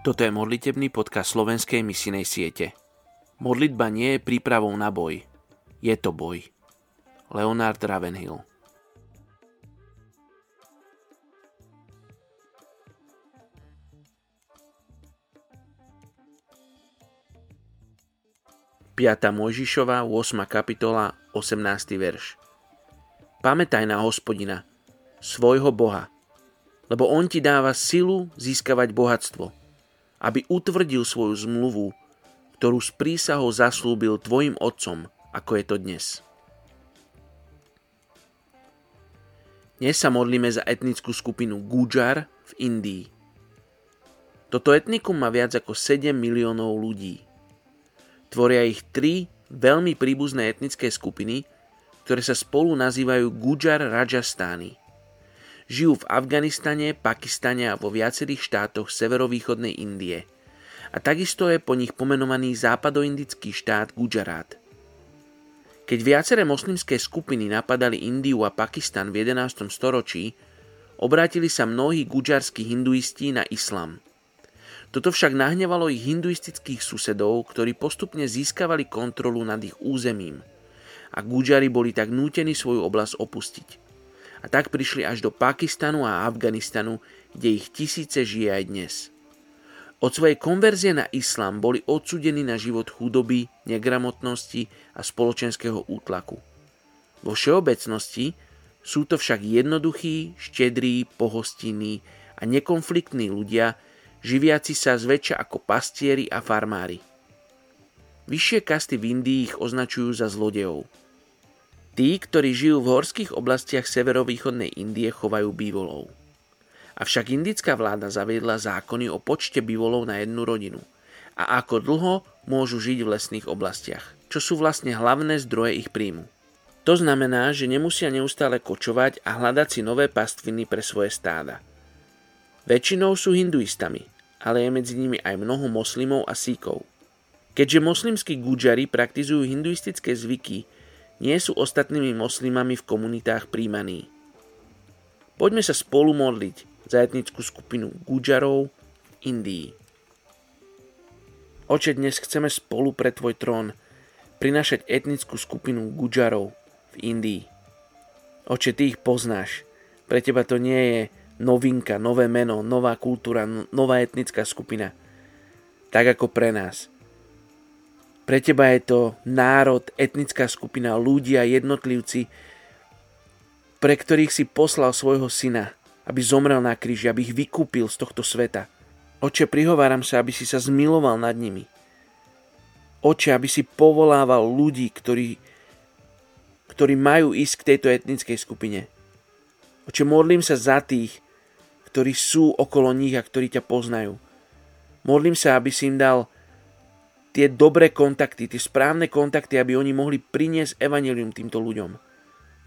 Toto je modlitebný podcast slovenskej misinej siete. Modlitba nie je prípravou na boj. Je to boj. Leonard Ravenhill Piata Mojžišova, 8. kapitola, 18. verš. Pamätaj na hospodina, svojho Boha, lebo on ti dáva silu získavať bohatstvo – aby utvrdil svoju zmluvu, ktorú s prísahou zaslúbil tvojim otcom, ako je to dnes. Dnes sa modlíme za etnickú skupinu Gujar v Indii. Toto etnikum má viac ako 7 miliónov ľudí. Tvoria ich tri veľmi príbuzné etnické skupiny, ktoré sa spolu nazývajú Gujar Rajastány. Žijú v Afganistane, Pakistane a vo viacerých štátoch severovýchodnej Indie. A takisto je po nich pomenovaný západoindický štát Gujarat. Keď viaceré moslimské skupiny napadali Indiu a Pakistan v 11. storočí, obrátili sa mnohí gujarskí hinduisti na islam. Toto však nahnevalo ich hinduistických susedov, ktorí postupne získavali kontrolu nad ich územím a Gujari boli tak nútení svoju oblasť opustiť a tak prišli až do Pakistanu a Afganistanu, kde ich tisíce žije aj dnes. Od svojej konverzie na islám boli odsudení na život chudoby, negramotnosti a spoločenského útlaku. Vo všeobecnosti sú to však jednoduchí, štedrí, pohostinní a nekonfliktní ľudia, živiaci sa zväčša ako pastieri a farmári. Vyššie kasty v Indii ich označujú za zlodejov – Tí, ktorí žijú v horských oblastiach severovýchodnej Indie, chovajú bývolov. Avšak indická vláda zaviedla zákony o počte bývolov na jednu rodinu a ako dlho môžu žiť v lesných oblastiach, čo sú vlastne hlavné zdroje ich príjmu. To znamená, že nemusia neustále kočovať a hľadať si nové pastviny pre svoje stáda. Väčšinou sú hinduistami, ale je medzi nimi aj mnoho moslimov a síkov. Keďže moslimskí gudžari praktizujú hinduistické zvyky, nie sú ostatnými moslimami v komunitách príjmaní. Poďme sa spolu modliť za etnickú skupinu Gujarov v Indii. Oče, dnes chceme spolu pre Tvoj trón prinašať etnickú skupinu Gujarov v Indii. Oče, Ty ich poznáš. Pre Teba to nie je novinka, nové meno, nová kultúra, nová etnická skupina. Tak ako pre nás – pre teba je to národ, etnická skupina, ľudia, jednotlivci, pre ktorých si poslal svojho syna, aby zomrel na kríži, aby ich vykúpil z tohto sveta. Oče, prihováram sa, aby si sa zmiloval nad nimi. Oče, aby si povolával ľudí, ktorí, ktorí majú ísť k tejto etnickej skupine. Oče, modlím sa za tých, ktorí sú okolo nich a ktorí ťa poznajú. Modlím sa, aby si im dal tie dobré kontakty, tie správne kontakty, aby oni mohli priniesť evanelium týmto ľuďom.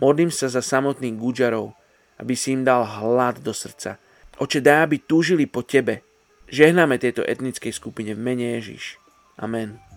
Modlím sa za samotných Gujarov, aby si im dal hlad do srdca. Oče, daj, aby túžili po Tebe. Žehnáme tejto etnickej skupine v mene Ježiš. Amen.